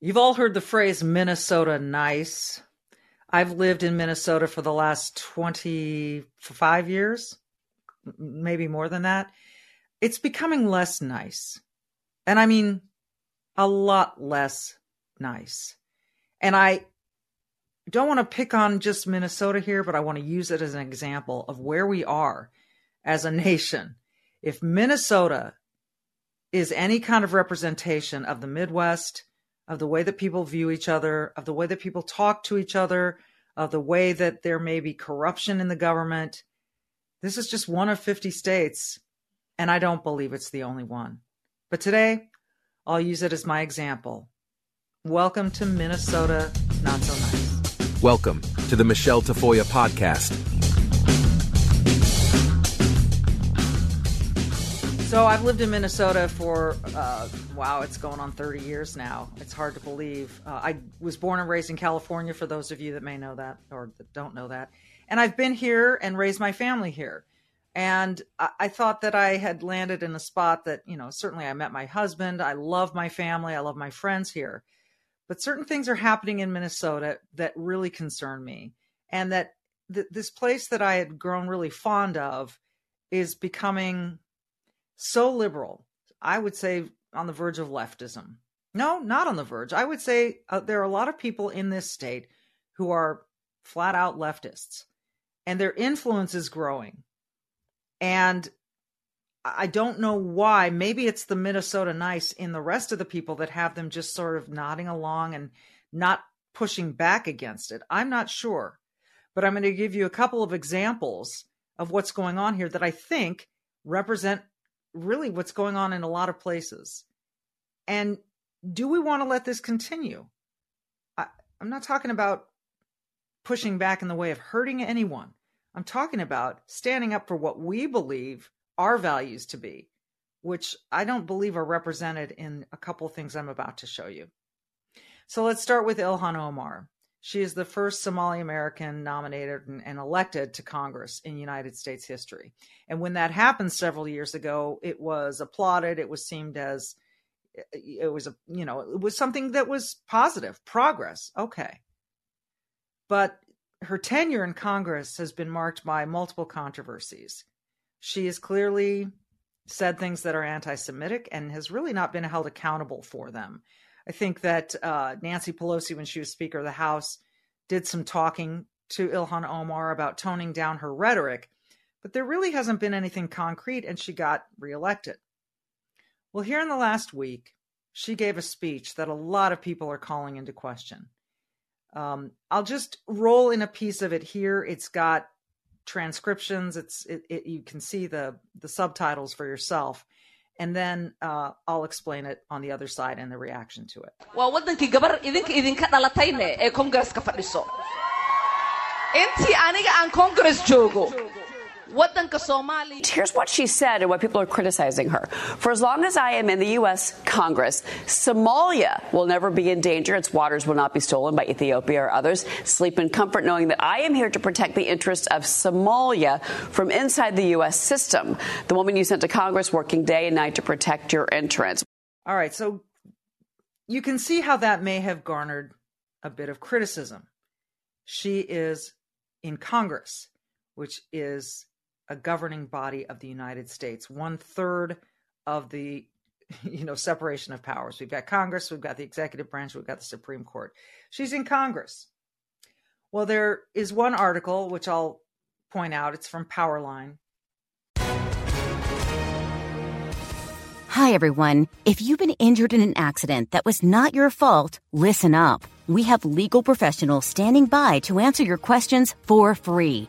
You've all heard the phrase Minnesota nice. I've lived in Minnesota for the last 25 years, maybe more than that. It's becoming less nice. And I mean, a lot less nice. And I don't want to pick on just Minnesota here, but I want to use it as an example of where we are as a nation. If Minnesota is any kind of representation of the Midwest, of the way that people view each other, of the way that people talk to each other, of the way that there may be corruption in the government. This is just one of 50 states, and I don't believe it's the only one. But today, I'll use it as my example. Welcome to Minnesota Not So Nice. Welcome to the Michele Tafoya podcast. So I've lived in Minnesota for uh, wow, it's going on 30 years now. It's hard to believe. Uh, I was born and raised in California. For those of you that may know that or that don't know that, and I've been here and raised my family here. And I, I thought that I had landed in a spot that you know certainly I met my husband. I love my family. I love my friends here, but certain things are happening in Minnesota that really concern me, and that th- this place that I had grown really fond of is becoming so liberal. I would say on the verge of leftism. No, not on the verge. I would say uh, there are a lot of people in this state who are flat out leftists, and their influence is growing. And I don't know why. Maybe it's the Minnesota nice in the rest of the people that have them just sort of nodding along and not pushing back against it. I'm not sure. But I'm going to give you a couple of examples of what's going on here that I think represent really what's going on in a lot of places. And do we want to let this continue? I, I'm not talking about pushing back in the way of hurting anyone. I'm talking about standing up for what we believe our values to be, which I don't believe are represented in a couple things I'm about to show you. So let's start with Ilhan Omar. She is the first Somali American nominated and, and, elected to Congress in United States history. And when that happened several years ago, it was applauded. It was seen as it was a you know it was something that was positive progress. Okay, but her tenure in Congress has been marked by multiple controversies. She has clearly said things that are anti-Semitic and has really not been held accountable for them. I think that uh, Nancy Pelosi, when she was Speaker of the House, did some talking to Ilhan Omar about toning down her rhetoric, but there really hasn't been anything concrete, and she got reelected. Well, here in the last week, she gave a speech that a lot of people are calling into question. Um, I'll just roll in a piece of it here. It's got transcriptions. It's it, it, you can see the the subtitles for yourself and then uh, I'll explain it on the other side and the reaction to it. waa wadankii gabar idinka idinka dhalatayne ee kongareska fadhiso. Intii aniga aan kongares joogo wadanka soomaaliya Here's what she said and what people are criticizing her. For as long as I am in the U.S. Congress, Somalia will never be in danger. Its waters will not be stolen by Ethiopia or others. Sleep in comfort knowing that I am here to protect the interests of Somalia from inside the U.S. system. The woman you sent to Congress working day and night to protect your interests. All right, so you can see how that may have garnered a bit of criticism. She is in Congress, which is a governing body of the United States, one third of the you know separation of powers. We've got Congress, we've got the executive branch, we've got the Supreme Court. She's in Congress. Well, there is one article which I'll point out. It's from Powerline. Hi, everyone. If you've been injured in an accident that was not your fault, listen up. We have legal professionals standing by to answer your questions for free.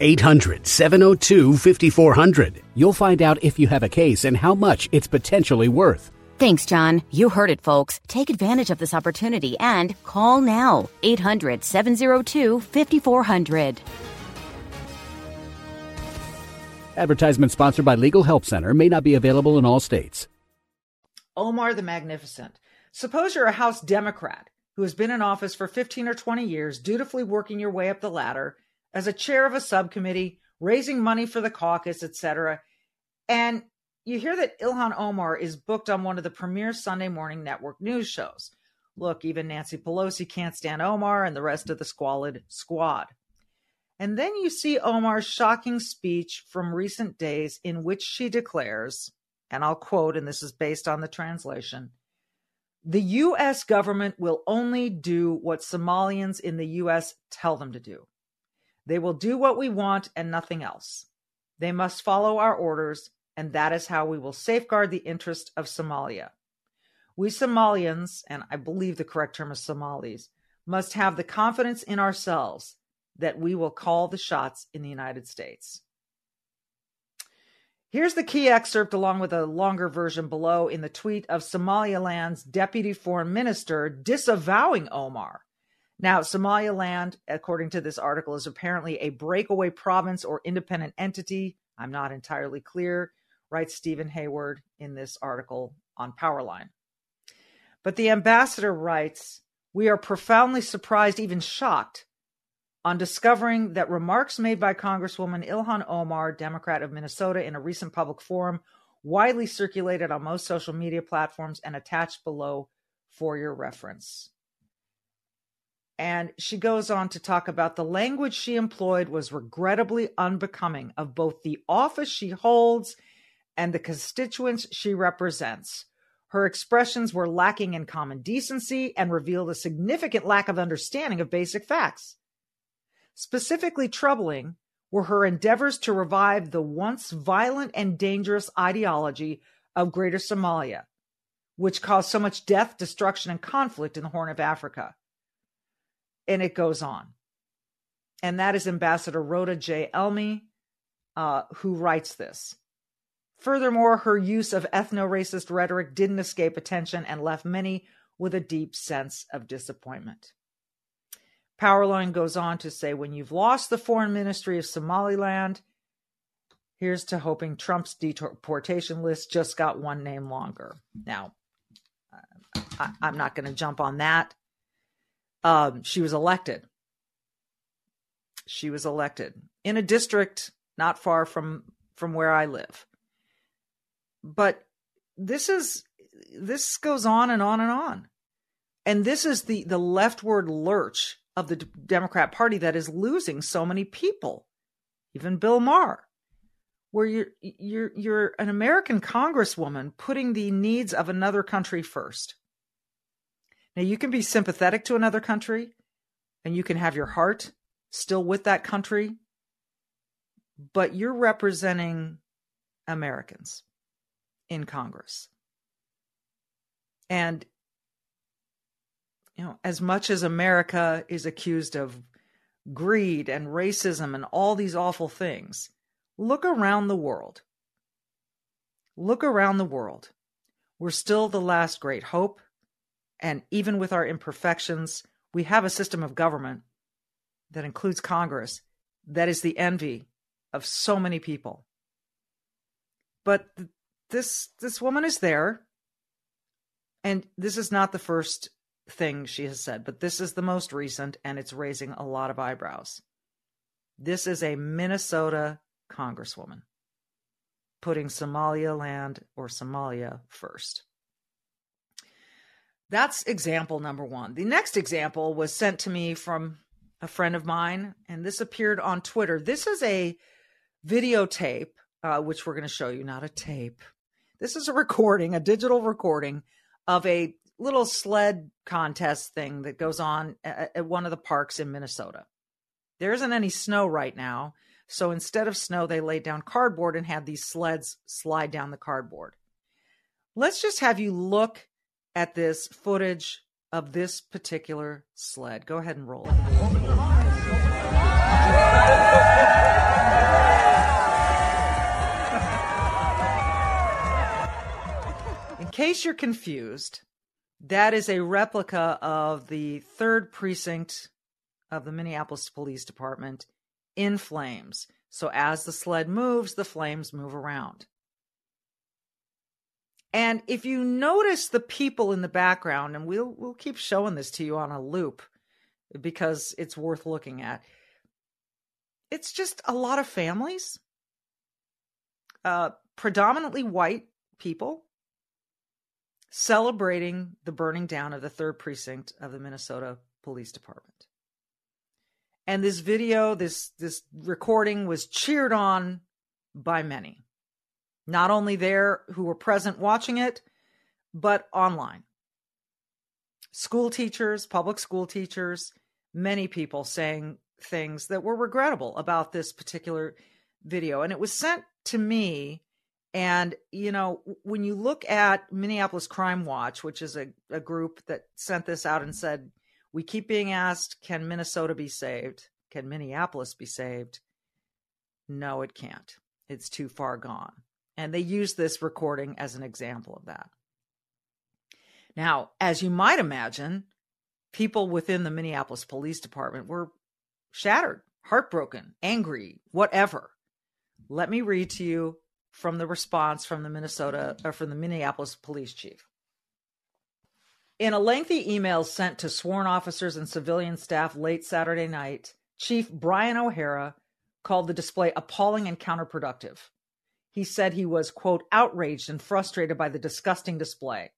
800 702 5400. You'll find out if you have a case and how much it's potentially worth. Thanks, John. You heard it, folks. Take advantage of this opportunity and call now 800 702 5400. Advertisement sponsored by Legal Help Center may not be available in all states. Omar the Magnificent. Suppose you're a House Democrat who has been in office for 15 or 20 years, dutifully working your way up the ladder as a chair of a subcommittee, raising money for the caucus, etc. And you hear that Ilhan Omar is booked on one of the premier Sunday morning network news shows. Look, even Nancy Pelosi can't stand Omar and the rest of the squalid squad. And then you see Omar's shocking speech from recent days in which she declares, and I'll quote, and this is based on the translation the U.S. government will only do what Somalians in the U.S. tell them to do. They will do what we want and nothing else. They must follow our orders and that is how we will safeguard the interest of Somalia. We Somalians, and I believe the correct term is Somalis, must have the confidence in ourselves that we will call the shots in the United States. Here's the key excerpt, along with a longer version below, in the tweet of Somaliland's deputy foreign minister disavowing Omar. Now, Somaliland, according to this article, is apparently a breakaway province or independent entity. I'm not entirely clear writes Steven Hayward in this article on Powerline. But the ambassador writes We are profoundly surprised, even shocked, on discovering that remarks made by Congresswoman Ilhan Omar, Democrat of Minnesota, in a recent public forum, widely circulated on most social media platforms and attached below for your reference. And she goes on to talk about the language she employed was regrettably unbecoming of both the office she holds and the constituents she represents. Her expressions were lacking in common decency and revealed a significant lack of understanding of basic facts. Specifically troubling were her endeavors to revive the once violent and dangerous ideology of Greater Somalia, which caused so much death, destruction, and conflict in the Horn of Africa. And it goes on. And that is Ambassador Rhoda J. Elmi, uh, who writes this. Furthermore, her use of ethno racist rhetoric didn't escape attention and left many with a deep sense of disappointment. Powerline goes on to say when you've lost the foreign ministry of Somaliland, here's to hoping Trump's deportation list just got one name longer. Now, I, am not going to jump on that. Um, she was elected. She was elected in a district not far from from where I live. But this is this goes on and on and on. And this is the the leftward lurch of the democrat party that is losing so many people. Even bill maher where you're you're you're an american congresswoman putting the needs of another country first now you can be sympathetic to another country and you can have your heart still with that country but you're representing americans in Congress. And, you know, as much as America is accused of greed and racism and all these awful things, look around the world. Look around the world. We're still the last great hope. And even with our imperfections, we have a system of government that includes Congress that is the envy of so many people. But this this woman is there. And this is not the first thing she has said but this is the most recent and it's raising a lot of eyebrows. This is a minnesota congresswoman putting somaliland or somalia first that's example number one the next example was sent to me from a friend of mine and this appeared on twitter this is a videotape uh, which we're going to show you not a tape this is a recording, a digital recording of a little sled contest thing that goes on at, at one of the parks in Minnesota. There isn't any snow right now. So instead of snow, they laid down cardboard and had these sleds slide down the cardboard. Let's just have you look at this footage of this particular sled. Go ahead and roll it. In case you're confused, that is a replica of the third precinct of the Minneapolis Police Department in flames. So as the sled moves, the flames move around. And if you notice the people in the background, and we'll we'll keep showing this to you on a loop because it's worth looking at. It's just a lot of families, uh, predominantly white people, celebrating the burning down of the third precinct of the Minnesota Police Department. And this video, this this recording was cheered on by many. Not only there who were present watching it, but online. School teachers, public school teachers, many people saying things that were regrettable about this particular video. And it was sent to me. And, you know, when you look at Minneapolis Crime Watch, which is a, a group that sent this out and said, we keep being asked, can Minnesota be saved? Can Minneapolis be saved? No, it can't. It's too far gone. And they use this recording as an example of that. Now, as you might imagine, people within the Minneapolis Police Department were shattered, heartbroken, angry, whatever. Let me read to you from the response from the Minnesota or from the Minneapolis police chief. In a lengthy email sent to sworn officers and civilian staff late Saturday night, Chief Brian O'Hara called the display appalling and counterproductive. He said he was, quote, outraged and frustrated by the disgusting display,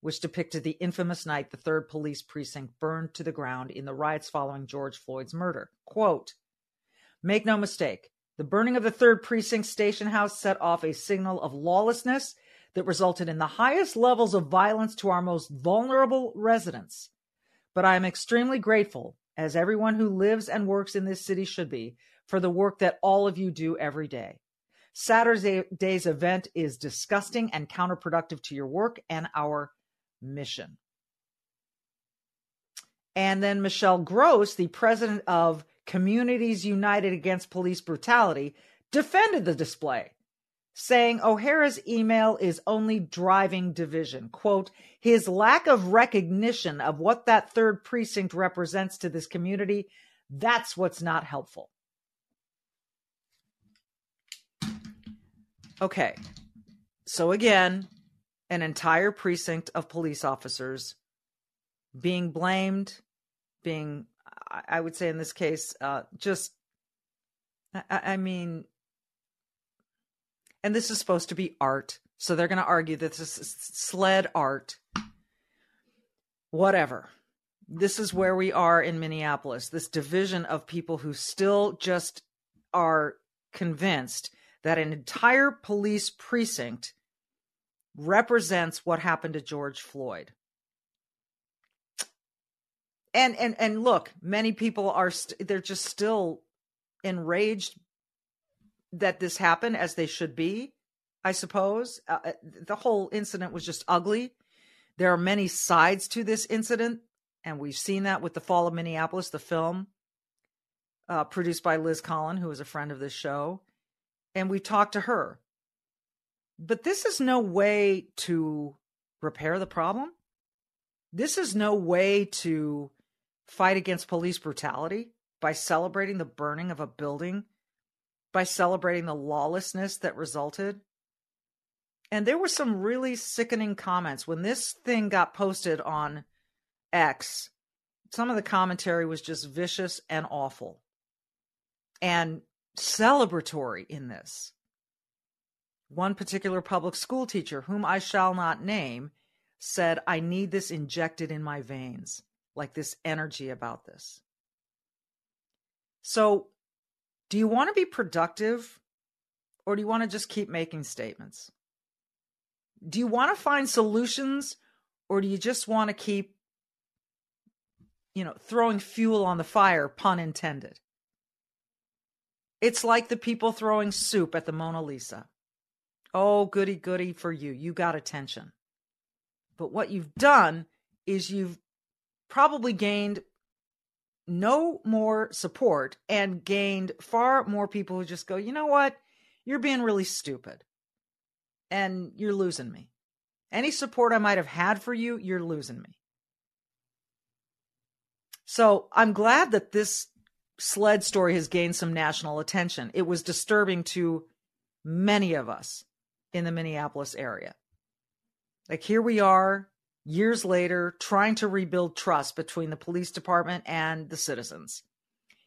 which depicted the infamous night the 3rd Police Precinct burned to the ground in the riots following George Floyd's murder. Quote, Make no mistake, the burning of the 3rd Precinct station house set off a signal of lawlessness that resulted in the highest levels of violence to our most vulnerable residents. But I am extremely grateful, as everyone who lives and works in this city should be, for the work that all of you do every day. Saturday's event is disgusting and counterproductive to your work and our mission. And then Michelle Gross, the president of Communities United Against Police Brutality, defended the display, saying O'Hara's email is only driving division. Quote, his lack of recognition of what that third precinct represents to this community, that's what's not helpful. Okay. So again, an entire precinct of police officers being blamed, being, I would say in this case, uh, just, I, I mean, and this is supposed to be art. So they're going to argue that this is sled art. Whatever. This is where we are in Minneapolis. This division of people who still just are convinced that an entire police precinct represents what happened to George Floyd. And and and look, many people are st- they're just still enraged that this happened as they should be, I suppose. Uh, uh the whole incident was just ugly. There are many sides to this incident, and we've seen that with the fall of Minneapolis, the film uh, produced by Liz Collin, who is a friend of this show and we talked to her. But this is no way to repair the problem. This is no way to fight against police brutality by celebrating the burning of a building, by celebrating the lawlessness that resulted. And there were some really sickening comments when this thing got posted on X. Some of the commentary was just vicious and awful. And celebratory in this. One particular public school teacher, whom I shall not name, said, I need this injected in my veins, like this energy about this. So, do you want to be productive or do you want to just keep making statements? Do you want to find solutions Or do you just want to keep, you know, throwing fuel on the fire, pun intended? It's like the people throwing soup at the Mona Lisa. Oh, goody, goody for you. You got attention. But what you've done is you've probably gained no more support and gained far more people who just go, you know what? You're being really stupid and you're losing me. Any support I might have had for you, you're losing me. So I'm glad that this sled story has gained some national attention. It was disturbing to many of us in the Minneapolis area. Like here we are years later trying to rebuild trust between the police department and the citizens.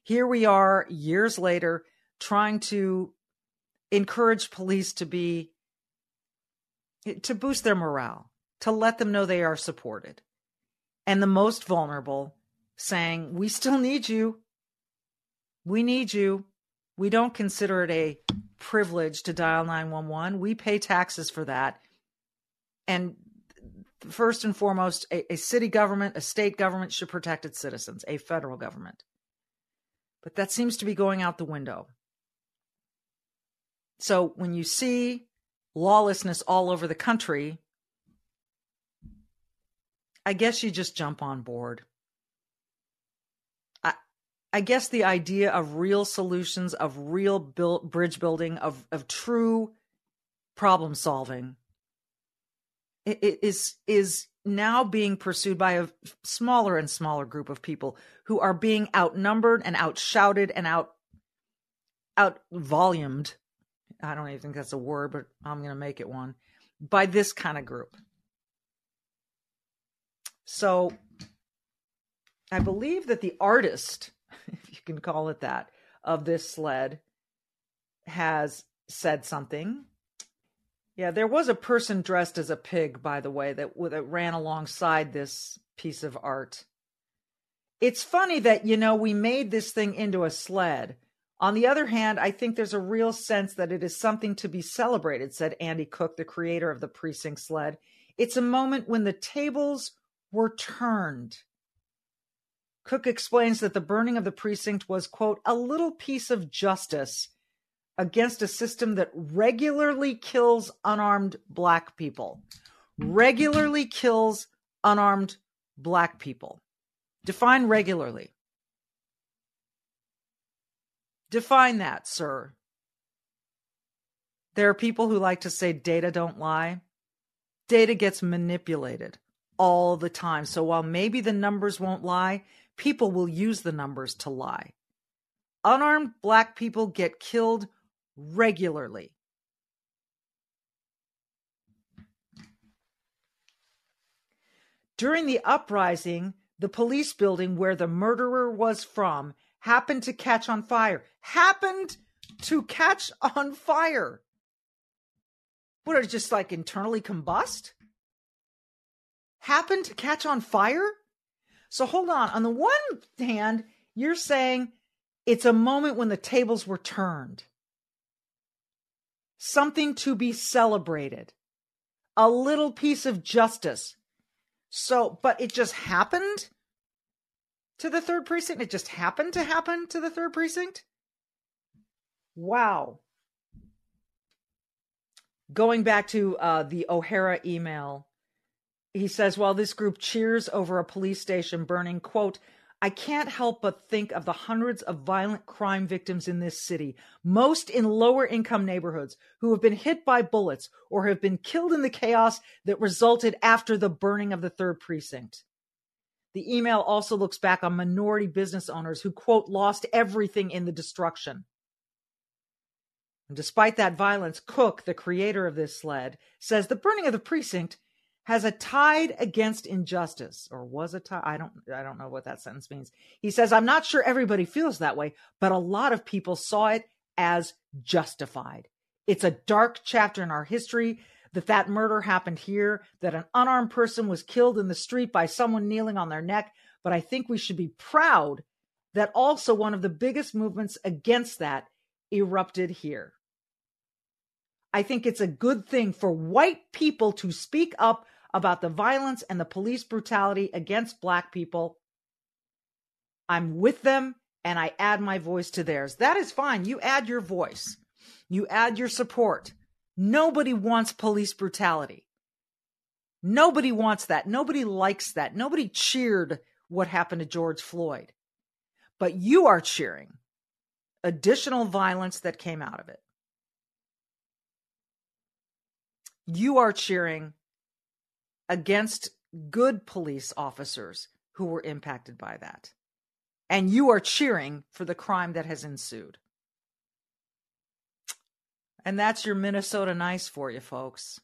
Here we are years later trying to encourage police to be to boost their morale, to let them know they are supported. And the most vulnerable saying, "We still need you. We need you. We don't consider it a privilege to dial 911. We pay taxes for that. And first and foremost, a, a, city government, a state government should protect its citizens, a federal government. But that seems to be going out the window. So when you see lawlessness all over the country, I guess you just jump on board. I, guess the idea of real solutions, of real build, bridge building, of, of true problem solving is is now being pursued by a smaller and smaller group of people who are being outnumbered and outshouted and out out volumed. I don't even think that's a word, but I'm going to make it one by this kind of group. So I believe that the artist, if you can call it that, of this sled has said something yeah, there was a person dressed as a pig, by the way, that, that ran alongside this piece of art. It's funny that, you know, we made this thing into a sled. On the other hand, I think there's a real sense that it is something to be celebrated, said Andy Cook, the creator of the precinct sled. It's a moment when the tables were turned. Cook explains that the burning of the precinct was, quote, a little piece of justice against a system that regularly kills unarmed black people. Regularly kills unarmed black people. Define regularly. Define that, sir. There are people who like to say data don't lie. Data gets manipulated all the time. So while maybe the numbers won't lie, people will use the numbers to lie. Unarmed black people get killed regularly. During the uprising, the police building where the murderer was from happened to catch on fire. Happened to catch on fire. What, it just like internally combust? Happened to catch on fire? So hold on. On the one hand, you're saying it's a moment when the tables were turned something to be celebrated, a little piece of justice. So, but it just happened to the third precinct. It just happened to happen to the third precinct. Wow. Going back to uh, the O'Hara email, he says, while this group cheers over a police station burning, quote, I can't help but think of the hundreds of violent crime victims in this city, most in lower income neighborhoods, who have been hit by bullets or have been killed in the chaos that resulted after the burning of the third precinct. The email also looks back on minority business owners who, quote, lost everything in the destruction. And despite that violence, Cook, the creator of this sled, says the burning of the precinct has a tide against injustice or was a tide i don't i don't know what that sentence means. He says i'm not sure everybody feels that way but a lot of people saw it as justified. It's a dark chapter in our history that that murder happened here that an unarmed person was killed in the street by someone kneeling on their neck. But i think we should be proud that also one of the biggest movements against that erupted here. I think it's a good thing for white people to speak up about the violence and the police brutality against black people, I'm with them and I add my voice to theirs. That is fine. You add your voice, you add your support. Nobody wants police brutality. Nobody wants that. Nobody likes that. Nobody cheered what happened to George Floyd. But you are cheering additional violence that came out of it. You are cheering against good police officers who were impacted by that. And you are cheering for the crime that has ensued. And that's your Minnesota nice for you, folks.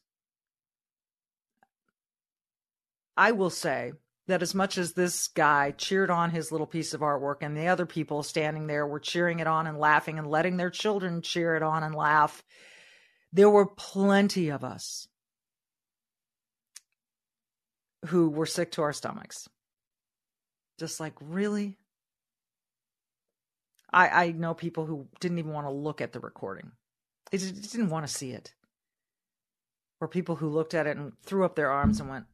I will say that as much as this guy cheered on his little piece of artwork and the other people standing there were cheering it on and laughing and letting their children cheer it on and laugh, there were plenty of us who were sick to our stomachs. Just like, really? I, I know people who didn't even want to look at the recording. They just didn't want to see it. Or people who looked at it and threw up their arms and went,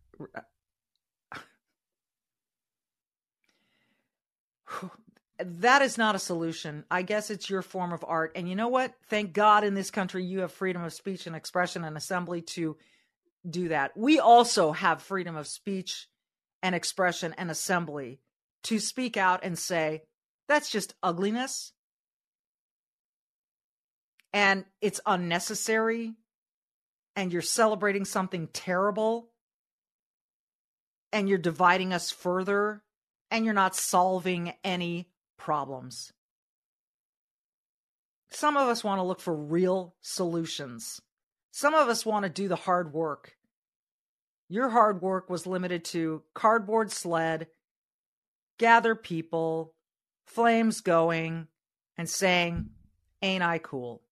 that is not a solution. I guess it's your form of art. And you know what? Thank God in this country you have freedom of speech and expression and assembly to do that. We also have freedom of speech and expression and assembly to speak out and say, that's just ugliness. And it's unnecessary. And you're celebrating something terrible. And you're dividing us further. And you're not solving any problems. Some of us want to look for real solutions. Some of us want to do the hard work. Your hard work was limited to cardboard sled, gather people, flames going, and saying, Ain't I cool?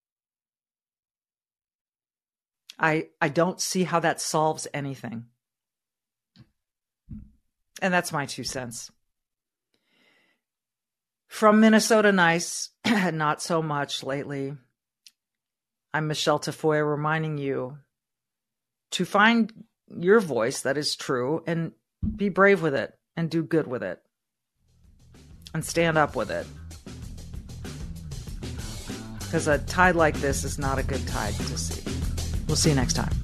I I don't see how that solves anything. And that's my two cents. From Minnesota Nice, not so much lately. I'm Michele Tafoya reminding you to find your voice that is true and be brave with it and do good with it and stand up with it. Because a tide like this is not a good tide to see. We'll see you next time.